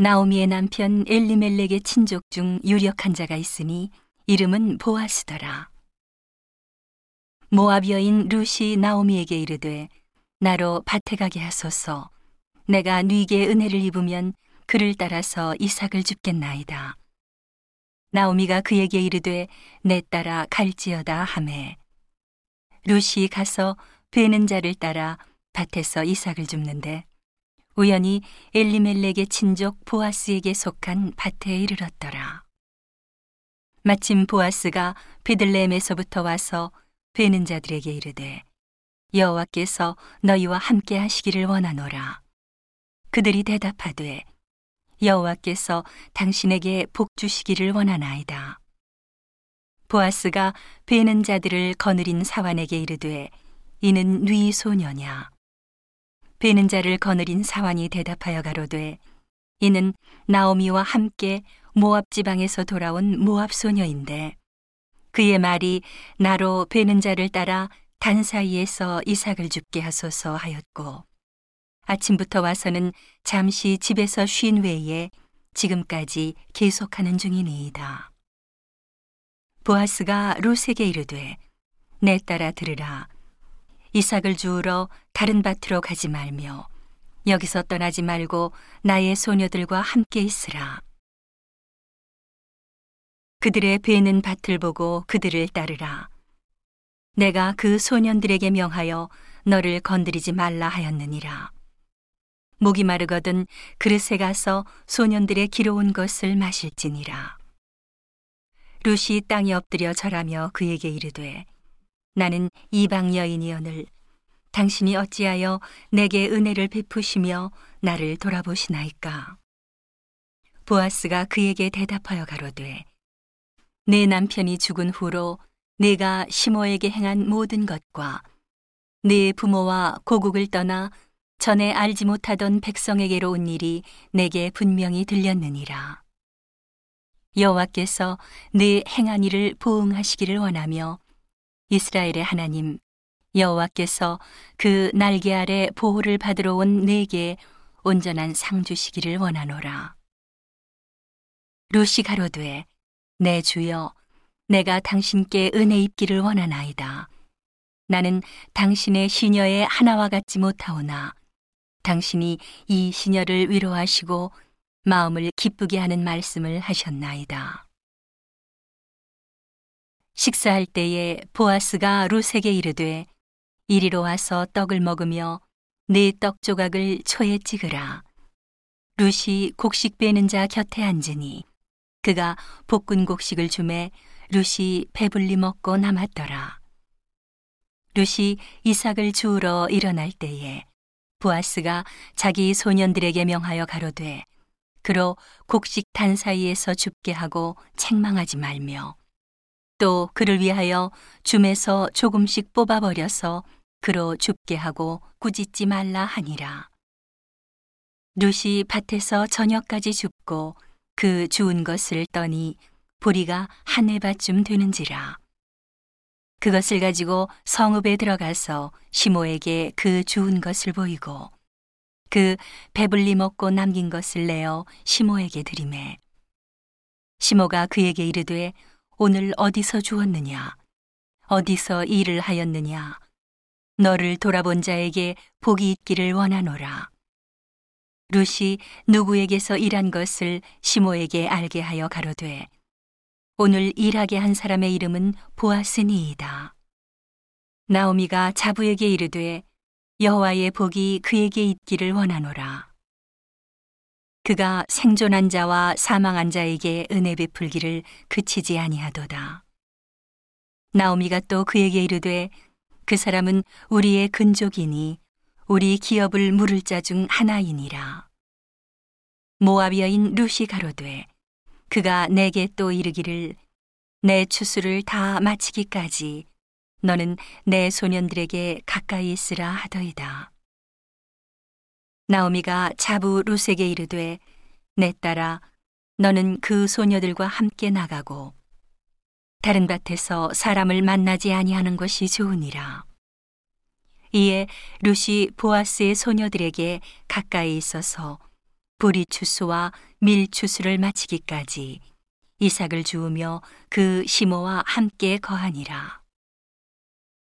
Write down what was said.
나오미의 남편 엘리멜렉의 친족 중 유력한 자가 있으니 이름은 보아스더라. 모압 여인 루시 나오미에게 이르되 나로 밭에 가게 하소서. 내가 뉘게 은혜를 입으면 그를 따라서 이삭을 줍겠나이다. 나오미가 그에게 이르되 내 따라 갈지어다 하매 루시 가서 베는 자를 따라 밭에서 이삭을 줍는데 우연히 엘리멜렉의 친족 보아스에게 속한 밭에 이르렀더라. 마침 보아스가 베들레헴에서부터 와서 베는 자들에게 이르되 여호와께서 너희와 함께 하시기를 원하노라. 그들이 대답하되 여호와께서 당신에게 복 주시기를 원하나이다. 보아스가 베는 자들을 거느린 사환에게 이르되 이는 뉘 소녀냐. 베는 자를 거느린 사환이 대답하여 가로되 이는 나오미와 함께 모압 지방에서 돌아온 모압 소녀인데 그의 말이 나로 베는 자를 따라 단 사이에서 이삭을 죽게 하소서 하였고 아침부터 와서는 잠시 집에서 쉰 외에 지금까지 계속하는 중이니이다. 보아스가 롯에게 이르되 내 따라 들으라 이삭을 주우러 다른 밭으로 가지 말며 여기서 떠나지 말고 나의 소녀들과 함께 있으라. 그들의 베는 밭을 보고 그들을 따르라. 내가 그 소년들에게 명하여 너를 건드리지 말라 하였느니라. 목이 마르거든 그릇에 가서 소년들의 기로운 것을 마실지니라. 루시 땅에 엎드려 절하며 그에게 이르되 나는 이방 여인이여늘 당신이 어찌하여 내게 은혜를 베푸시며 나를 돌아보시나이까. 보아스가 그에게 대답하여 가로되 내 남편이 죽은 후로 내가 시모에게 행한 모든 것과 내 부모와 고국을 떠나 전에 알지 못하던 백성에게로 온 일이 내게 분명히 들렸느니라. 여호와께서 내 행한 일을 보응하시기를 원하며 이스라엘의 하나님 여호와께서 그 날개 아래 보호를 받으러 온 내게 온전한 상 주시기를 원하노라. 루시 가로되 내 주여 내가 당신께 은혜 입기를 원하나이다. 나는 당신의 시녀의 하나와 같지 못하오나 당신이 이 시녀를 위로하시고 마음을 기쁘게 하는 말씀을 하셨나이다. 식사할 때에 보아스가 롯에게 이르되 이리로 와서 떡을 먹으며 네 떡 조각을 초에 찍으라. 룻이 곡식 빼는 자 곁에 앉으니 그가 볶은 곡식을 주매 룻이 배불리 먹고 남았더라. 룻이 이삭을 주우러 일어날 때에 보아스가 자기 소년들에게 명하여 가로되 그로 곡식 단 사이에서 줍게 하고 책망하지 말며 또 그를 위하여 줌에서 조금씩 뽑아버려서 그로 줍게 하고 꾸짖지 말라 하니라. 룻이 밭에서 저녁까지 줍고 그 주운 것을 떠니 보리가 한 해밭쯤 되는지라. 그것을 가지고 성읍에 들어가서 시모에게 그 주운 것을 보이고 그 배불리 먹고 남긴 것을 내어 시모에게 드리매 시모가 그에게 이르되 오늘 어디서 주었느냐? 어디서 일을 하였느냐? 너를 돌아본 자에게 복이 있기를 원하노라. 룻이 누구에게서 일한 것을 시모에게 알게 하여 가로되 오늘 일하게 한 사람의 이름은 보아스니이다. 나오미가 자부에게 이르되 여호와의 복이 그에게 있기를 원하노라. 그가 생존한 자와 사망한 자에게 은혜 베풀기를 그치지 아니하도다. 나오미가 또 그에게 이르되 그 사람은 우리의 근족이니 우리 기업을 물을 자 중 하나이니라. 여인 루시 가로되 그가 내게 또 이르기를 내 추수를 다 마치기까지 너는 내 소년들에게 가까이 있으라 하더이다. 나오미가 자부 루세게 이르되 내 딸아 너는 그 소녀들과 함께 나가고 다른 밭에서 사람을 만나지 아니하는 것이 좋으니라. 이에 루시 보아스의 소녀들에게 가까이 있어서 보리 추수와 밀 추수를 마치기까지 이삭을 주우며 그 시모와 함께 거하니라.